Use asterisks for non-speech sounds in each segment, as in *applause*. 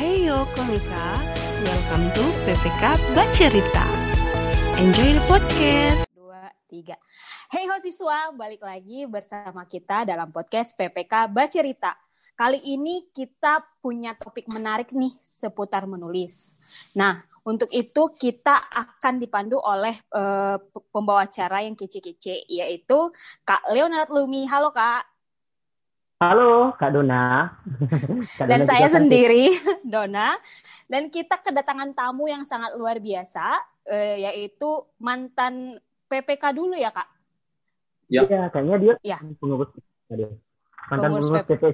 Heyo Komika, welcome to PPK Bacerita. Enjoy the podcast. Dua, tiga. Hey ho siswa, balik lagi bersama kita dalam podcast PPK Bacerita. Kali ini kita punya topik menarik nih seputar menulis. Nah, untuk itu kita akan dipandu oleh uh, pembawa acara yang kece-kece, yaitu Kak Leonard Lumi. Halo Kak. Halo, Kak Dona. *laughs* Kak dan Dona saya sendiri, *laughs* Dona. Dan kita kedatangan tamu yang sangat luar biasa, eh, yaitu mantan PPK dulu ya, Kak? Ya, ya kayaknya dia ya. pengurus Mantan pengurus, pengurus PPK.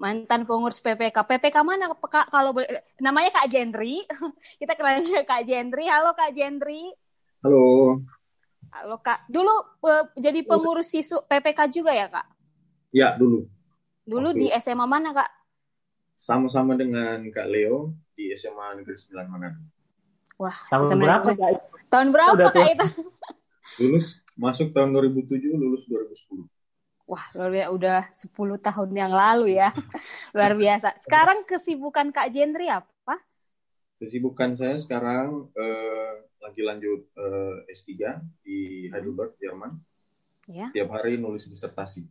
Mantan pengurus PPK. PPK mana, Kak? Kalau boleh, namanya Kak Jendri. *laughs* kita kenalnya Kak Jendri. Halo, Kak Jendri. Halo. Halo, Kak. Dulu uh, jadi pengurus sisu PPK juga ya, Kak? Ya, dulu. Dulu Waktu di SMA mana, Kak? Sama-sama dengan Kak Leo di SMA Negeri 9 Manado. Wah, tahun SMA berapa, Kak? Tahun berapa, Udah Kak, itu? *laughs* Lulus, masuk tahun 2007, lulus 2010. Wah, luar biasa. Udah 10 tahun yang lalu ya. *laughs* luar biasa. Sekarang kesibukan Kak Jendri apa? Kesibukan saya sekarang eh, lagi lanjut eh, S3 di Heidelberg, Jerman. Ya. Tiap hari nulis disertasi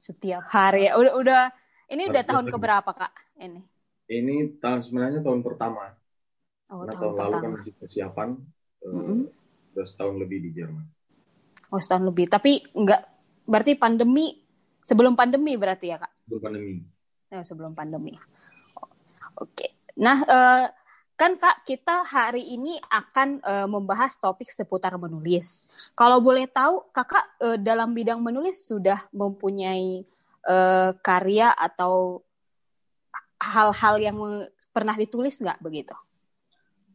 setiap hari ya. Udah udah ini udah tahun ke keberapa kak ini? Ini tahun sebenarnya tahun pertama. Oh, tahun, tahun lalu kan masih persiapan. Mm -hmm. Udah setahun lebih di Jerman. Oh setahun lebih. Tapi enggak berarti pandemi sebelum pandemi berarti ya kak? Sebelum pandemi. Ya, sebelum pandemi. Oke. Nah uh, kan kak kita hari ini akan uh, membahas topik seputar menulis. Kalau boleh tahu kakak uh, dalam bidang menulis sudah mempunyai uh, karya atau hal-hal yang pernah ditulis nggak begitu?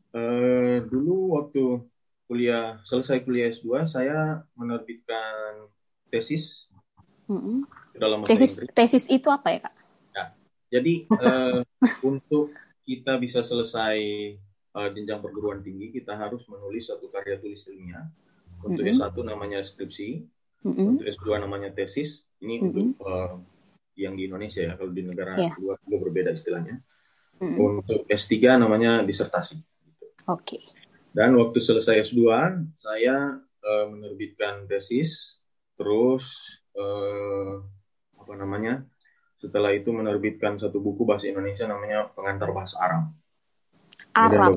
Uh, dulu waktu kuliah selesai kuliah S2 saya menerbitkan tesis mm -hmm. dalam tesis Inggris. tesis itu apa ya kak? Ya, jadi uh, *laughs* untuk kita bisa selesai uh, jenjang perguruan tinggi, kita harus menulis satu karya tulis ilmiah. Untuk mm -hmm. S1 namanya skripsi, mm -hmm. untuk S2 namanya tesis. Ini mm -hmm. untuk uh, yang di Indonesia ya, kalau di negara yeah. luar juga berbeda istilahnya. Mm -hmm. Untuk S3 namanya disertasi. Oke. Okay. Dan waktu selesai S2, saya uh, menerbitkan tesis, terus uh, apa namanya? Setelah itu menerbitkan satu buku bahasa Indonesia namanya Pengantar Bahasa Aram. Aram.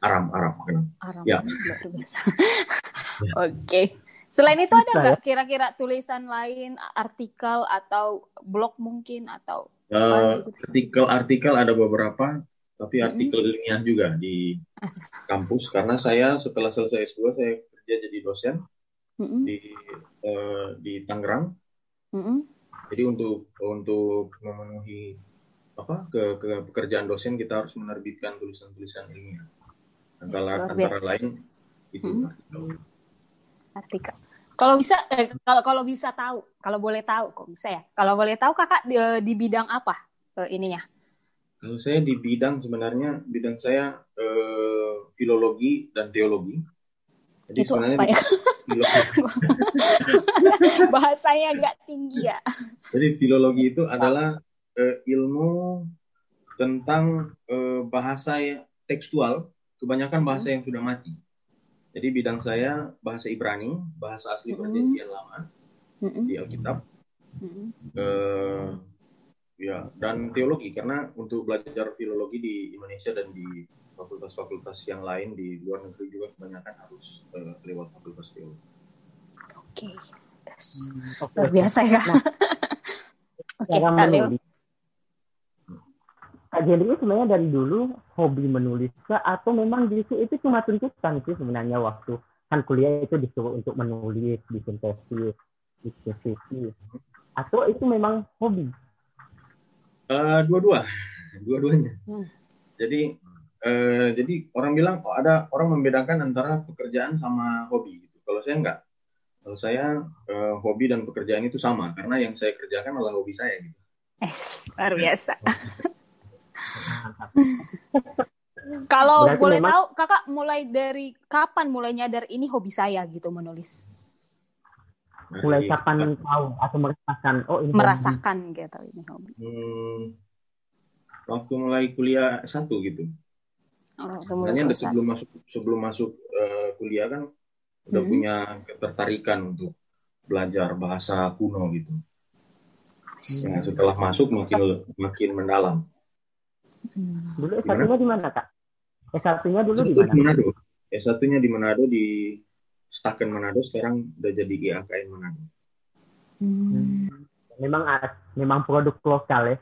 Aram, Aram. Aram, ya. luar biasa. *laughs* Oke. Okay. Selain itu ada nggak kira-kira tulisan lain, artikel atau blog mungkin atau artikel-artikel uh, ada beberapa, tapi artikel mm -hmm. ilmiah juga di *laughs* kampus karena saya setelah selesai S2 saya kerja jadi dosen mm -hmm. di uh, di Tangerang. Mm -hmm. Jadi untuk untuk memenuhi apa ke, ke pekerjaan dosen kita harus menerbitkan tulisan-tulisan ilmiah. Antara antara lain itu hmm. artikel. Artikel. Kalau bisa eh, kalau kalau bisa tahu, kalau boleh tahu kok bisa ya. Kalau boleh tahu Kakak di, di bidang apa eh, ininya? Kalau saya di bidang sebenarnya bidang saya eh, filologi dan teologi. Jadi itu sebenarnya apa ya? *laughs* *laughs* Bahasanya agak tinggi ya. Jadi filologi itu adalah uh, ilmu tentang uh, bahasa tekstual, kebanyakan bahasa yang sudah mati. Jadi bidang saya bahasa Ibrani, bahasa asli perjanjian lama di Alkitab. Uh, ya dan teologi karena untuk belajar filologi di Indonesia dan di fakultas-fakultas yang lain di luar negeri juga kebanyakan harus uh, lewat fakultas teologi. Oke, okay. yes. hmm, luar biasa ya. Nah, *laughs* Oke, okay, Kak Jendri sebenarnya dari dulu hobi menulis atau memang justru itu cuma tuntutan sih sebenarnya waktu kan kuliah itu disuruh untuk menulis, bikin tesis, diskusi, atau itu memang hobi? Uh, dua-dua, dua-duanya. Hmm. Jadi Eh, jadi orang bilang kok oh, ada orang membedakan antara pekerjaan sama hobi gitu. Kalau saya enggak. Kalau saya eh, hobi dan pekerjaan itu sama karena yang saya kerjakan adalah hobi saya gitu. Eh, luar biasa. *laughs* Kalau boleh memang... tahu, kakak mulai dari kapan mulai nyadar ini hobi saya gitu menulis? Mulai kapan tahu atau merasakan? Oh ini merasakan hobi. gitu ini hobi. Hmm, waktu mulai kuliah satu gitu. Oh, sebelum masuk sebelum masuk uh, kuliah kan udah hmm. punya ketertarikan untuk belajar bahasa kuno gitu. Nah, setelah masuk makin makin mendalam. Hmm. Dulu S1-nya di mana, Kak? S1-nya dulu di mana? Manado. S1-nya di Manado di Staken Manado sekarang udah jadi IAKN Manado. Hmm. Memang memang produk lokal ya.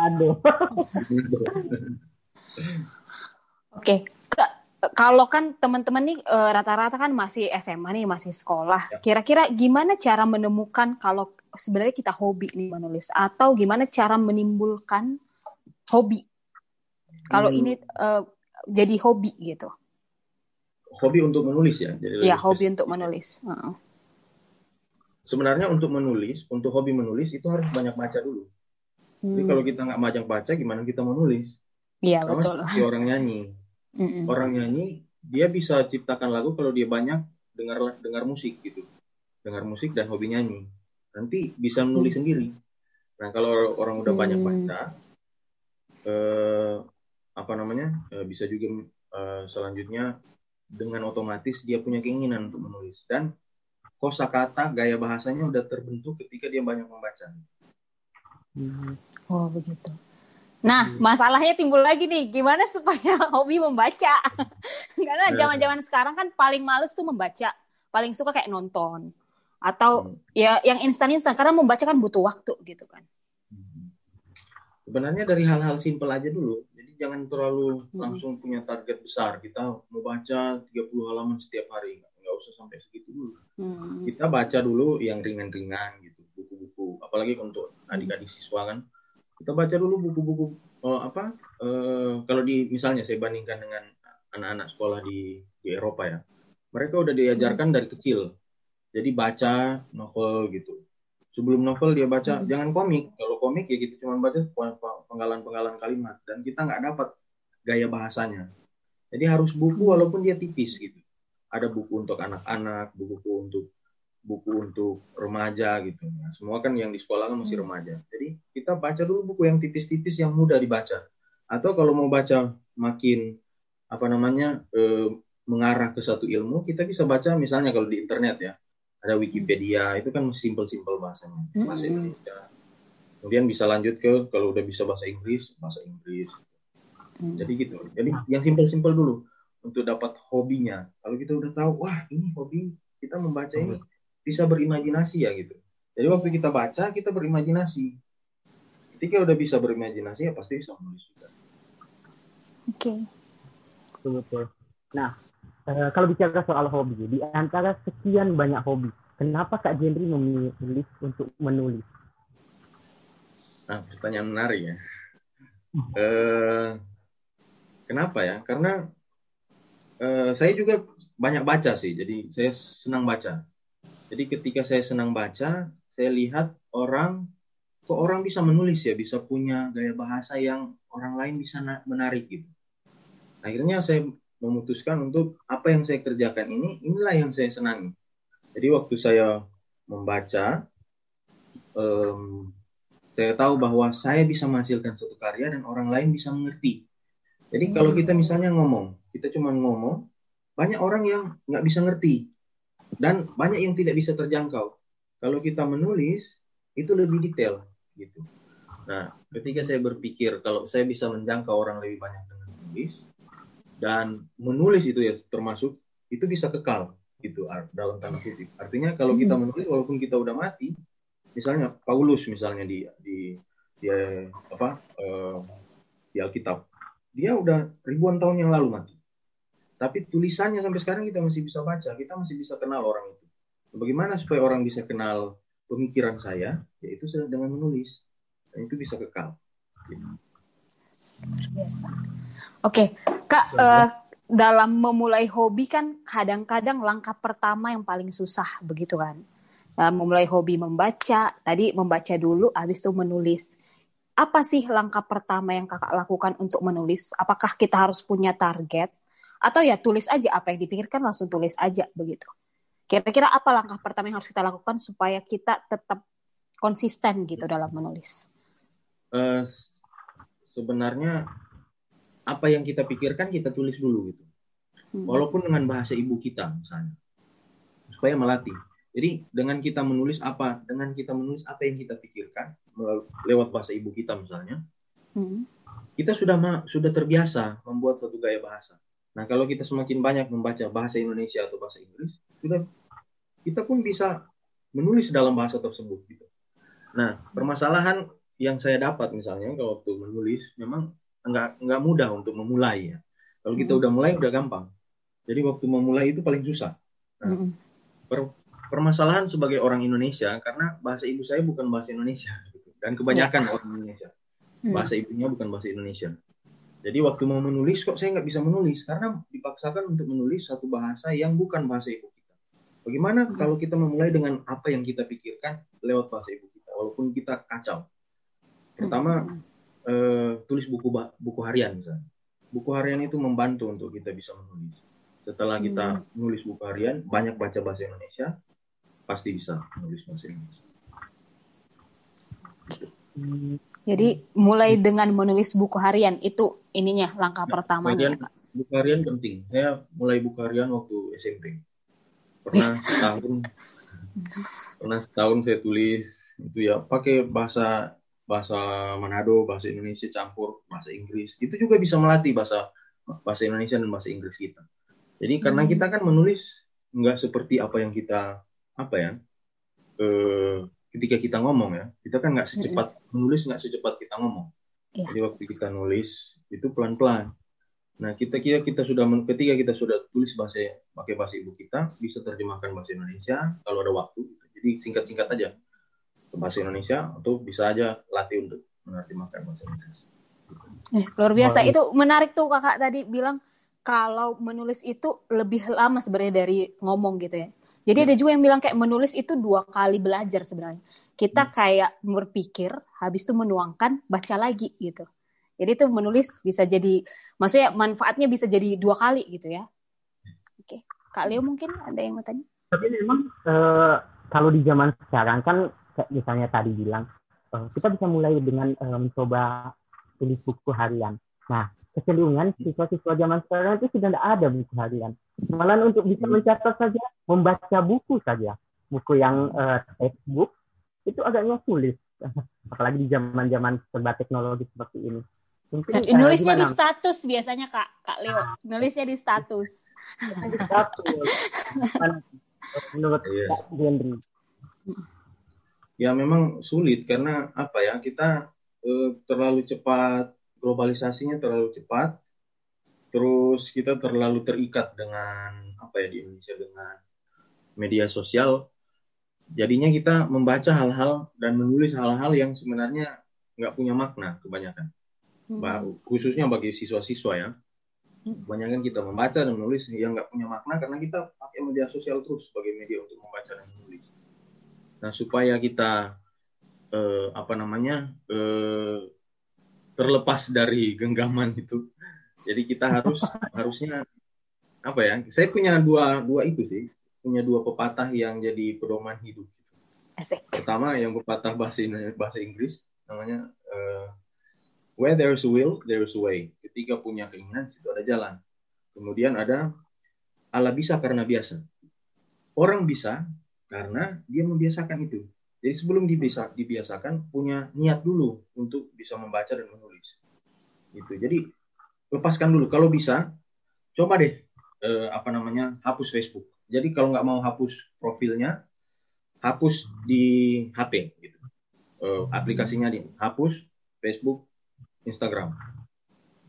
Aduh. *laughs* Oke, kalau kan teman-teman nih eh, rata-rata kan masih SMA nih, masih sekolah. Ya. Kira-kira gimana cara menemukan kalau sebenarnya kita hobi nih menulis atau gimana cara menimbulkan hobi? Kalau hmm. ini uh, jadi hobi gitu hobi untuk menulis ya. Jadi ya, hobi untuk menulis. Uh. Sebenarnya untuk menulis, untuk hobi menulis itu harus banyak baca dulu. Hmm. Jadi kalau kita nggak banyak baca, gimana kita menulis? Iya betul. Seperti orang nyanyi. Mm-mm. Orang nyanyi dia bisa ciptakan lagu kalau dia banyak dengar dengar musik gitu, dengar musik dan hobi nyanyi. Nanti bisa menulis mm. sendiri. Nah kalau orang udah mm. banyak baca, eh, apa namanya, eh, bisa juga eh, selanjutnya dengan otomatis dia punya keinginan untuk menulis dan kosakata gaya bahasanya udah terbentuk ketika dia banyak membaca. Hmm. Oh begitu. Nah, hmm. masalahnya timbul lagi nih, gimana supaya *laughs* hobi membaca? Karena nah. zaman-zaman sekarang kan paling males tuh membaca, paling suka kayak nonton atau hmm. ya yang instan-instan karena membaca kan butuh waktu gitu kan. Hmm. Sebenarnya dari hal-hal simpel aja dulu jangan terlalu hmm. langsung punya target besar. Kita mau baca 30 halaman setiap hari, usah sampai segitu dulu. Hmm. Kita baca dulu yang ringan-ringan gitu, buku-buku. Apalagi untuk adik-adik siswa kan, kita baca dulu buku-buku oh, apa? Uh, kalau di misalnya saya bandingkan dengan anak-anak sekolah di di Eropa ya, mereka udah diajarkan hmm. dari kecil. Jadi baca novel gitu sebelum novel dia baca hmm. jangan komik kalau komik ya kita cuma baca penggalan-penggalan kalimat dan kita nggak dapat gaya bahasanya jadi harus buku hmm. walaupun dia tipis gitu ada buku untuk anak-anak buku untuk buku untuk remaja gitu. Nah, semua kan yang di sekolah kan masih hmm. remaja. Jadi kita baca dulu buku yang tipis-tipis yang mudah dibaca. Atau kalau mau baca makin apa namanya eh, mengarah ke satu ilmu kita bisa baca misalnya kalau di internet ya. Ada Wikipedia itu kan simpel-simpel bahasanya bahasa Indonesia. Kemudian bisa lanjut ke kalau udah bisa bahasa Inggris bahasa Inggris. Jadi gitu. Jadi yang simpel-simpel dulu untuk dapat hobinya kalau kita udah tahu wah ini hobi kita membaca ini bisa berimajinasi ya gitu jadi waktu kita baca kita berimajinasi ketika udah bisa berimajinasi ya pasti bisa menulis juga oke okay. nah Eh, kalau bicara soal hobi, di antara sekian banyak hobi, kenapa Kak Jendri memilih untuk menulis? Nah, pertanyaan menarik ya. uh, kenapa ya? Karena uh, saya juga banyak baca sih, jadi saya senang baca. Jadi ketika saya senang baca, saya lihat orang, kok orang bisa menulis ya, bisa punya gaya bahasa yang orang lain bisa menarik gitu. Akhirnya saya memutuskan untuk apa yang saya kerjakan ini, inilah yang saya senangi. Jadi waktu saya membaca, um, saya tahu bahwa saya bisa menghasilkan suatu karya dan orang lain bisa mengerti. Jadi hmm. kalau kita misalnya ngomong, kita cuma ngomong, banyak orang yang nggak bisa ngerti dan banyak yang tidak bisa terjangkau. Kalau kita menulis, itu lebih detail gitu. Nah, ketika saya berpikir kalau saya bisa menjangkau orang lebih banyak dengan menulis, dan menulis itu ya termasuk itu bisa kekal gitu dalam tanda kutip. Artinya kalau kita hmm. menulis walaupun kita udah mati, misalnya Paulus misalnya di di dia apa uh, di Alkitab, dia udah ribuan tahun yang lalu mati. Tapi tulisannya sampai sekarang kita masih bisa baca, kita masih bisa kenal orang itu. Bagaimana supaya orang bisa kenal pemikiran saya? Yaitu dengan menulis. Dan itu bisa kekal. Luar biasa. Oke, Kak, uh, dalam memulai hobi kan kadang-kadang langkah pertama yang paling susah begitu kan. Dalam memulai hobi membaca, tadi membaca dulu, habis itu menulis. Apa sih langkah pertama yang kakak lakukan untuk menulis? Apakah kita harus punya target? Atau ya tulis aja apa yang dipikirkan langsung tulis aja begitu. Kira-kira apa langkah pertama yang harus kita lakukan supaya kita tetap konsisten gitu dalam menulis? uh, sebenarnya apa yang kita pikirkan kita tulis dulu gitu. Hmm. Walaupun dengan bahasa ibu kita misalnya. Supaya melatih. Jadi dengan kita menulis apa, dengan kita menulis apa yang kita pikirkan lewat bahasa ibu kita misalnya, hmm. kita sudah sudah terbiasa membuat suatu gaya bahasa. Nah kalau kita semakin banyak membaca bahasa Indonesia atau bahasa Inggris, sudah kita pun bisa menulis dalam bahasa tersebut. Gitu. Nah permasalahan yang saya dapat misalnya kalau waktu menulis memang nggak nggak mudah untuk memulai ya. Kalau kita udah mulai udah gampang. Jadi waktu memulai itu paling susah. Nah, per, permasalahan sebagai orang Indonesia karena bahasa ibu saya bukan bahasa Indonesia gitu. dan kebanyakan ya. orang Indonesia hmm. bahasa ibunya bukan bahasa Indonesia. Jadi waktu mau menulis kok saya nggak bisa menulis karena dipaksakan untuk menulis satu bahasa yang bukan bahasa ibu kita. Bagaimana hmm. kalau kita memulai dengan apa yang kita pikirkan lewat bahasa ibu kita, walaupun kita kacau. Pertama, hmm eh, tulis buku buku harian misalnya. Buku harian itu membantu untuk kita bisa menulis. Setelah kita hmm. nulis buku harian, banyak baca bahasa Indonesia, pasti bisa menulis bahasa Indonesia. Jadi mulai dengan menulis buku harian itu ininya langkah ya, pertamanya. Harian, buku harian penting. Saya mulai buku harian waktu SMP. Pernah *laughs* setahun, pernah setahun saya tulis itu ya pakai bahasa bahasa Manado, bahasa Indonesia campur bahasa Inggris. Itu juga bisa melatih bahasa bahasa Indonesia dan bahasa Inggris kita. Jadi karena hmm. kita kan menulis nggak seperti apa yang kita apa ya eh, ketika kita ngomong ya kita kan nggak secepat hmm. menulis nggak secepat kita ngomong. Ya. Jadi waktu kita nulis itu pelan-pelan. Nah kita kira kita sudah ketika kita sudah tulis bahasa pakai bahasa ibu kita bisa terjemahkan bahasa Indonesia kalau ada waktu. Jadi singkat-singkat aja bahasa Indonesia atau bisa aja latih untuk menerjemahkan bahasa Inggris. Eh, luar biasa. Itu menarik tuh kakak tadi bilang kalau menulis itu lebih lama sebenarnya dari ngomong gitu ya. Jadi hmm. ada juga yang bilang kayak menulis itu dua kali belajar sebenarnya. Kita hmm. kayak berpikir, habis itu menuangkan, baca lagi gitu. Jadi itu menulis bisa jadi, maksudnya manfaatnya bisa jadi dua kali gitu ya. Oke, Kak Leo mungkin ada yang mau tanya? Tapi memang uh, kalau di zaman sekarang kan misalnya tadi bilang uh, kita bisa mulai dengan uh, mencoba tulis buku harian. Nah, kecenderungan siswa-siswa zaman sekarang itu sudah tidak ada buku harian. Malah untuk bisa hmm. mencatat saja, membaca buku saja, buku yang uh, textbook itu agaknya sulit, *laughs* apalagi di zaman-zaman serba teknologi seperti ini. Mungkin, uh, nulisnya di status biasanya kak, kak Leo, ah. nulisnya di status. di status. Menurut yes. Kak Henry ya memang sulit karena apa ya kita eh, terlalu cepat globalisasinya terlalu cepat terus kita terlalu terikat dengan apa ya di Indonesia dengan media sosial jadinya kita membaca hal-hal dan menulis hal-hal yang sebenarnya nggak punya makna kebanyakan hmm. khususnya bagi siswa-siswa ya hmm. kebanyakan kita membaca dan menulis yang nggak punya makna karena kita pakai media sosial terus sebagai media untuk membaca dan menulis Nah, supaya kita eh, apa namanya eh, terlepas dari genggaman itu, jadi kita harus *laughs* harusnya apa ya? Saya punya dua dua itu sih, punya dua pepatah yang jadi pedoman hidup. Asik. Pertama yang pepatah bahasa bahasa Inggris namanya uh, Where there is a will, there is a way. Ketika punya keinginan, situ ada jalan. Kemudian ada Allah bisa karena biasa. Orang bisa karena dia membiasakan itu. Jadi sebelum dibiasa, dibiasakan punya niat dulu untuk bisa membaca dan menulis. Gitu. Jadi lepaskan dulu. Kalau bisa, coba deh eh, apa namanya hapus Facebook. Jadi kalau nggak mau hapus profilnya, hapus di HP. Gitu. Eh, aplikasinya di hapus Facebook, Instagram.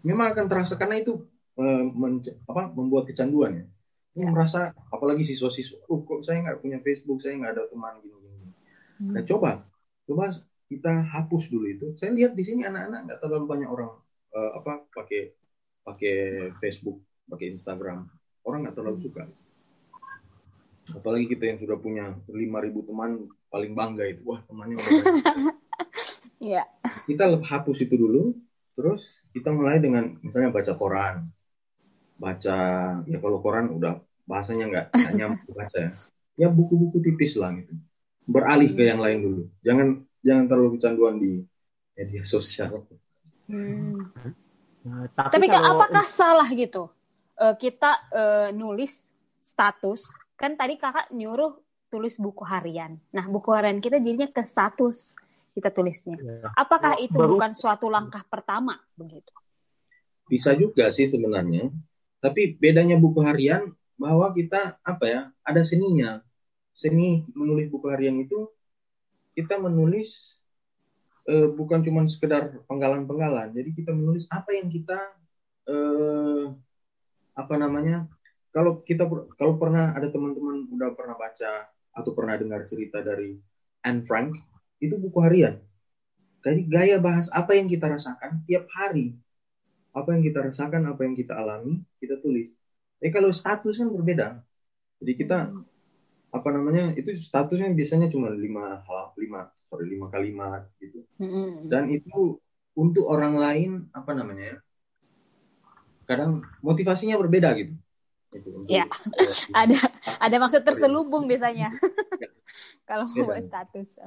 Memang akan terasa karena itu eh, men, apa, membuat kecanduan ya ya. merasa apalagi siswa-siswa, oh kok saya nggak punya Facebook, saya nggak ada teman gini-gini. Hmm. Nah coba, coba kita hapus dulu itu. Saya lihat di sini anak-anak nggak terlalu banyak orang uh, apa pakai pakai Facebook, pakai Instagram. Orang nggak terlalu hmm. suka. Apalagi kita yang sudah punya 5.000 teman paling bangga itu. Wah, temannya udah *laughs* Iya. Kita hapus itu dulu, terus kita mulai dengan misalnya baca koran, baca ya kalau koran udah bahasanya nggak hanya baca ya buku-buku tipis lah gitu beralih ke yang lain dulu jangan jangan terlalu kecanduan di media sosial. Hmm. Nah, Tapi Kak, kalau- apakah salah gitu? Eh, kita eh, nulis status, kan tadi kakak nyuruh tulis buku harian. Nah, buku harian kita jadinya ke status kita tulisnya. Ya. Apakah itu baru- bukan suatu langkah pertama begitu? Bisa juga sih sebenarnya. Tapi bedanya buku harian bahwa kita apa ya ada seninya. Seni menulis buku harian itu kita menulis eh, bukan cuma sekedar penggalan-penggalan. Jadi kita menulis apa yang kita eh, apa namanya? Kalau kita kalau pernah ada teman-teman udah pernah baca atau pernah dengar cerita dari Anne Frank, itu buku harian. Jadi gaya bahas apa yang kita rasakan tiap hari. Apa yang kita rasakan, apa yang kita alami, kita tulis. Tapi kalau status kan berbeda. Jadi kita Hmm. Apa namanya itu statusnya biasanya cuma lima hal lima sorry lima kalimat gitu Mm-mm. dan itu untuk orang lain apa namanya ya kadang motivasinya berbeda gitu Gitu, untuk, Ya. ada ada maksud terselubung biasanya *laughs* *laughs* kalau Beda. buat status.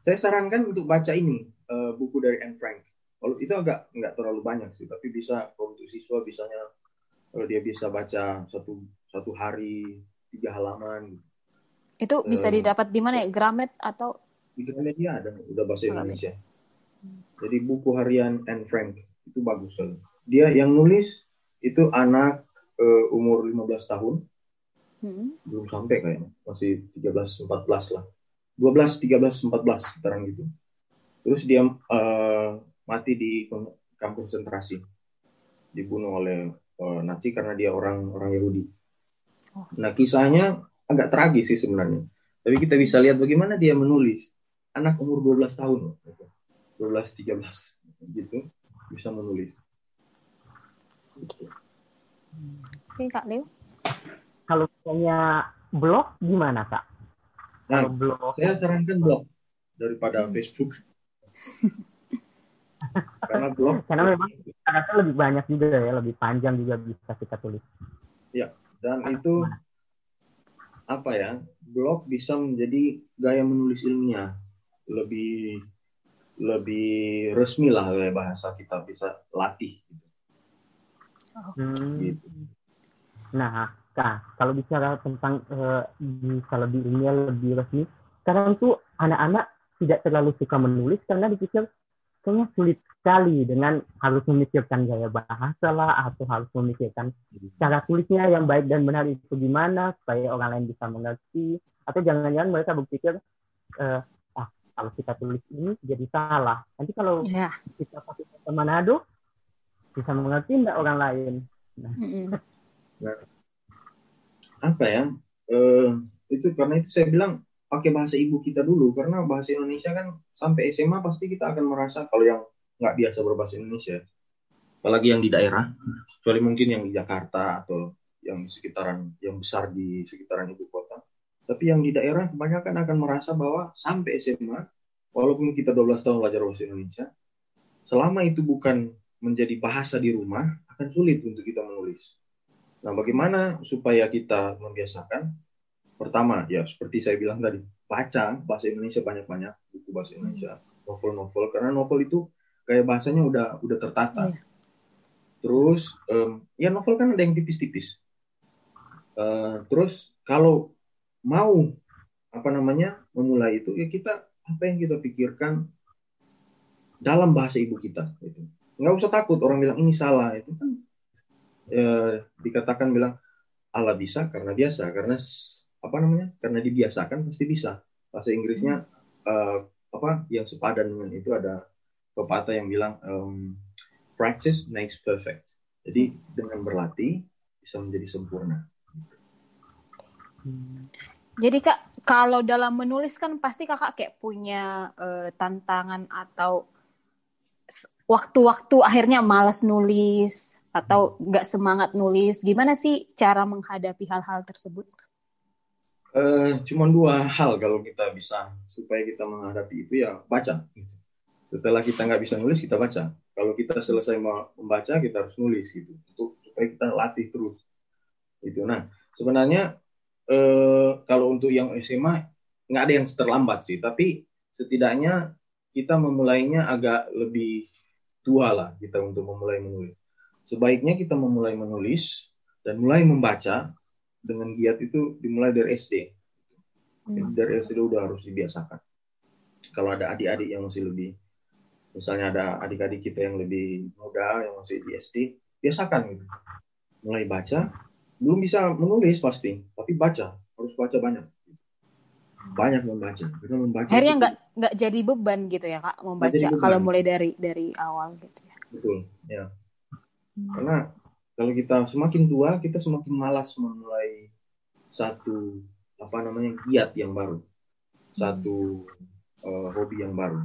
Saya sarankan untuk baca ini eh, buku dari Anne Frank kalau itu agak nggak terlalu banyak sih tapi bisa kalau untuk siswa bisanya kalau dia bisa baca satu satu hari tiga halaman Itu bisa Eh. didapat di mana ya? Gramet atau di Gramedia ada udah bahasa. Indonesia. Jadi buku harian Anne Frank itu bagus sekali. Dia yang nulis itu anak eh, umur 15 tahun, Hmm. belum sampai kayaknya, masih 13 14 lah. 12 13 14 sekitaran gitu. Terus dia eh, mati di kampung konsentrasi. Dibunuh oleh eh, Nazi karena dia orang orang Yahudi. Oh. Nah, kisahnya agak tragis sih sebenarnya. Tapi kita bisa lihat bagaimana dia menulis. Anak umur 12 tahun, loh, gitu. 12 13 gitu bisa menulis. Oke Kak Leo. Kalau misalnya blog gimana kak? Nah, Kalau blog saya sarankan blog daripada Hmm. Facebook. *laughs* Karena blog karena memang rasa lebih banyak juga ya, lebih panjang juga bisa kita tulis. Dan itu apa ya blog bisa menjadi gaya menulis ilmiah lebih lebih resmi lah gaya bahasa kita bisa latih gitu. Hmm. Gitu. Nah, kak, kalau bicara tentang eh, bisa lebih ilmiah, lebih resmi, sekarang tuh anak-anak tidak terlalu suka menulis karena dipikir kayaknya sulit sekali dengan harus memikirkan gaya bahasa lah atau harus memikirkan cara tulisnya yang baik dan benar itu gimana supaya orang lain bisa mengerti. Atau jangan-jangan mereka berpikir eh, ah kalau kita tulis ini jadi salah. Nanti kalau Ya. kita pakai bahasa Manado bisa mengerti enggak orang lain? Mm-mm. apa ya? Eh, itu karena itu saya bilang pakai bahasa ibu kita dulu. Karena bahasa Indonesia kan sampai SMA pasti kita akan merasa kalau yang nggak biasa berbahasa Indonesia. Apalagi yang di daerah kecuali mungkin yang di Jakarta atau yang sekitaran yang besar di sekitaran ibu kota. Tapi yang di daerah kebanyakan akan merasa bahwa sampai SMA walaupun kita 12 tahun belajar bahasa Indonesia selama itu bukan menjadi bahasa di rumah akan sulit untuk kita menulis. Nah, bagaimana supaya kita membiasakan? Pertama, ya seperti saya bilang tadi, baca bahasa Indonesia banyak-banyak, buku bahasa Indonesia, novel-novel, karena novel itu kayak bahasanya udah udah tertata. Iya. Terus, em, ya novel kan ada yang tipis-tipis. Eh, terus kalau mau apa namanya memulai itu, ya kita apa yang kita pikirkan dalam bahasa ibu kita. Gitu. Nggak usah takut orang bilang ini salah, itu kan eh, dikatakan bilang Allah bisa karena biasa karena apa namanya karena dibiasakan pasti bisa bahasa Inggrisnya eh, apa yang sepadan dengan itu ada pepatah yang bilang em, practice makes perfect jadi dengan berlatih bisa menjadi sempurna Jadi kak, kalau dalam menulis kan pasti kakak kayak punya eh, tantangan atau waktu-waktu akhirnya malas nulis atau nggak semangat nulis. Gimana sih cara menghadapi hal-hal tersebut? Eh, cuman dua hal kalau kita bisa supaya kita menghadapi itu ya baca gitu. Setelah kita nggak bisa nulis kita baca kalau kita selesai mau membaca kita harus nulis gitu untuk supaya kita latih terus itu nah sebenarnya eh, kalau untuk yang SMA nggak ada yang terlambat sih tapi setidaknya kita memulainya agak lebih tua lah kita untuk memulai menulis. Sebaiknya kita memulai menulis dan mulai membaca dengan giat itu dimulai dari SD. Jadi Hmm. dari SD udah harus dibiasakan. Kalau ada adik-adik yang masih lebih, misalnya ada adik-adik kita yang lebih muda yang masih di SD, biasakan gitu. Mulai baca, belum bisa menulis pasti, tapi baca harus baca banyak. Banyak membaca. Karena membaca Akhirnya nggak nggak jadi beban gitu ya kak membaca kalau mulai dari dari awal gitu ya. betul ya karena kalau kita semakin tua kita semakin malas memulai satu apa namanya giat yang baru satu eh, hobi yang baru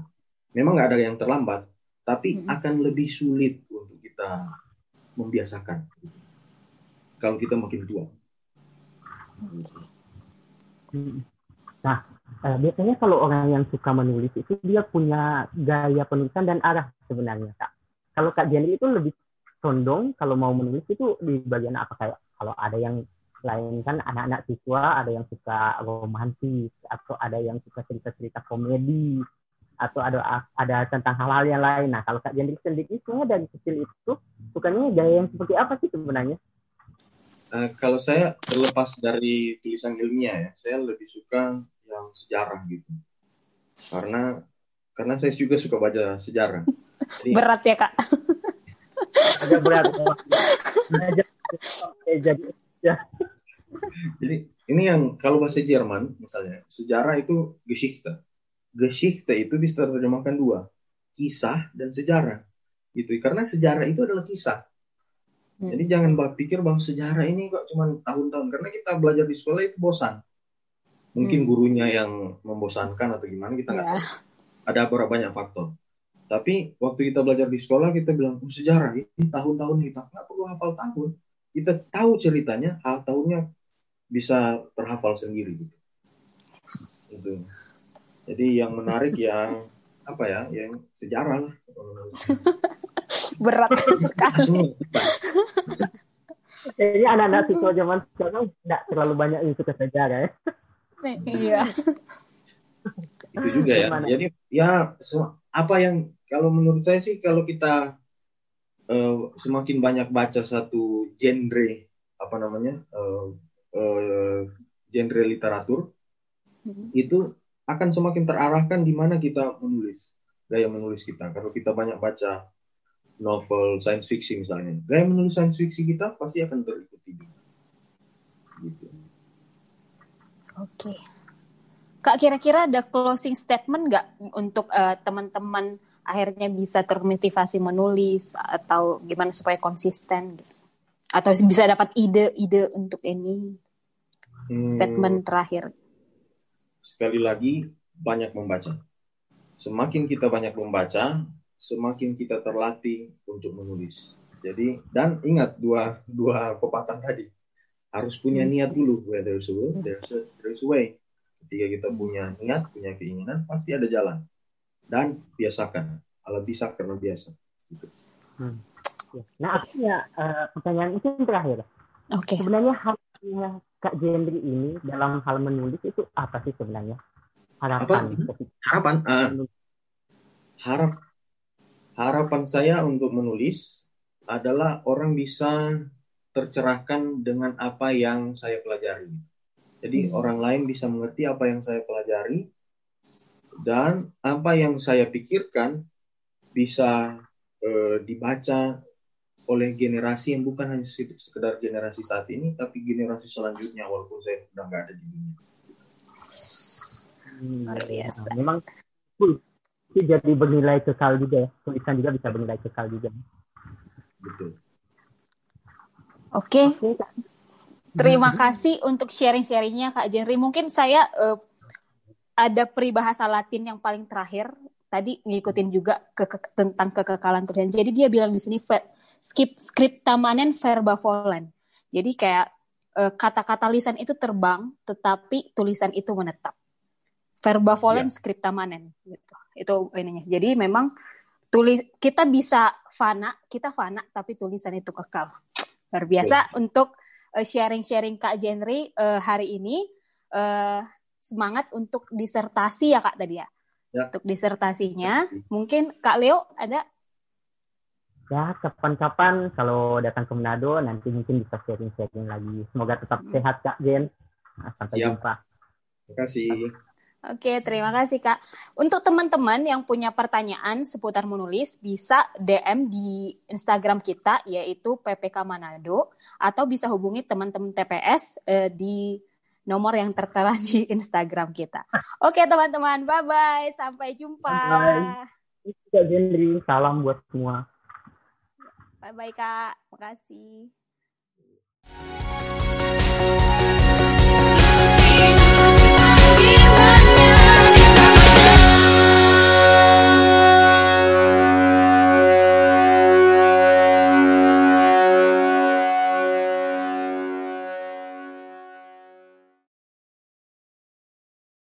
memang nggak ada yang terlambat tapi Hmm. akan lebih sulit untuk kita membiasakan kalau kita makin tua Hmm. Nah, eh, biasanya kalau orang yang suka menulis itu dia punya gaya penulisan dan arah sebenarnya, Kak. Kalau Kak Jenny itu lebih condong kalau mau menulis itu di bagian apa kayak kalau ada yang lain kan anak-anak siswa ada yang suka romantis atau ada yang suka cerita-cerita komedi atau ada ada tentang hal-hal yang lain. Nah, kalau Kak Jenny sendiri sebenarnya dari kecil itu sukanya gaya yang seperti apa sih sebenarnya? Eh, kalau saya terlepas dari tulisan ilmiah ya, saya lebih suka yang sejarah gitu. Karena karena saya juga suka baca sejarah. Jadi, *laughs* berat ya kak *laughs* Agak berat. Jadi ini yang kalau bahasa Jerman misalnya sejarah itu Geschichte. Geschichte itu bisa terjemahkan dua, kisah dan sejarah. Gitu. Karena sejarah itu adalah kisah. Hmm. Jadi jangan pikir bahwa sejarah ini kok cuma tahun-tahun karena kita belajar di sekolah itu bosan. Mungkin Hmm. gurunya yang membosankan atau gimana kita nggak Ya. tahu. Ada beberapa banyak faktor. Tapi waktu kita belajar di sekolah kita bilang oh, sejarah ini tahun-tahun kita nggak perlu hafal tahun. Kita tahu ceritanya, hal tahunnya bisa terhafal sendiri gitu. Itu. Jadi yang menarik yang apa ya, yang sejarah lah. *laughs* berat sekali. Kayaknya anak-anak siswa zaman sekarang tidak terlalu banyak yang suka sejarah ya. iya itu juga ya. Gimana? Jadi ya apa yang kalau menurut saya sih kalau kita eh, semakin banyak baca satu genre apa namanya eh, eh, genre literatur Hmm. itu akan semakin terarahkan di mana kita menulis gaya menulis kita. Kalau kita banyak baca novel science fiction misalnya, gaya menulis science fiction kita pasti akan terikuti. Gitu. Oke. Kak, kira-kira ada closing statement nggak untuk eh, teman-teman akhirnya bisa termotivasi menulis atau gimana supaya konsisten gitu? Atau bisa dapat ide-ide untuk ini Hmm, statement terakhir. Sekali lagi banyak membaca. Semakin kita banyak membaca, semakin kita terlatih untuk menulis. Jadi dan ingat dua dua pepatah tadi harus punya Hmm. niat dulu. Where there's a will, there's a, there's a way. Ketika kita punya niat, punya keinginan, pasti ada jalan. Dan biasakan. Allah bisa karena biasa. Nah, akhirnya eh, pertanyaan itu yang terakhir. Oke. Sebenarnya harapannya Kak Jendri ini dalam hal menulis itu apa sih sebenarnya? Harapan. Harapan, ah, harap harapan saya untuk menulis adalah orang bisa tercerahkan dengan apa yang saya pelajari. Jadi Hmm. orang lain bisa mengerti apa yang saya pelajari dan apa yang saya pikirkan bisa eh, dibaca oleh generasi yang bukan hanya se- sekedar generasi saat ini, tapi generasi selanjutnya walaupun saya sudah nggak ada di dunia. Hmm, Luar ya, ya. biasa. Memang uh, itu jadi bernilai kekal juga ya. Tulisan juga bisa bernilai kekal juga. Betul. Oke. Terima kasih untuk sharing-sharingnya Kak Jenry. Mungkin saya eh, ada peribahasa Latin yang paling terakhir. Tadi ngikutin juga ke, ke- tentang kekekalan tulisan. Jadi dia bilang di sini skip scripta manen verba volen. Jadi kayak eh, kata-kata lisan itu terbang, tetapi tulisan itu menetap. Verba volen scripta manen. Gitu. Itu ininya. Jadi memang tulis kita bisa fana, kita fana, tapi tulisan itu kekal. Luar biasa untuk eh, sharing-sharing Kak Jenry eh, hari ini. Eh, semangat untuk disertasi ya Kak tadi ya. ya. untuk disertasinya. Mungkin Kak Leo ada? Ya, kapan-kapan kalau datang ke Manado nanti mungkin bisa sharing-sharing lagi. Semoga tetap hmm. sehat Kak Jen. Nah, sampai Siap. jumpa. Terima kasih. Oke, terima kasih Kak. Untuk teman-teman yang punya pertanyaan seputar menulis, bisa DM di Instagram kita, yaitu PPK Manado, atau bisa hubungi teman-teman TPS eh, di nomor yang tertera di Instagram kita. Oke teman-teman, bye-bye. Sampai jumpa. Bye. Kak salam buat semua. Bye-bye Kak, makasih.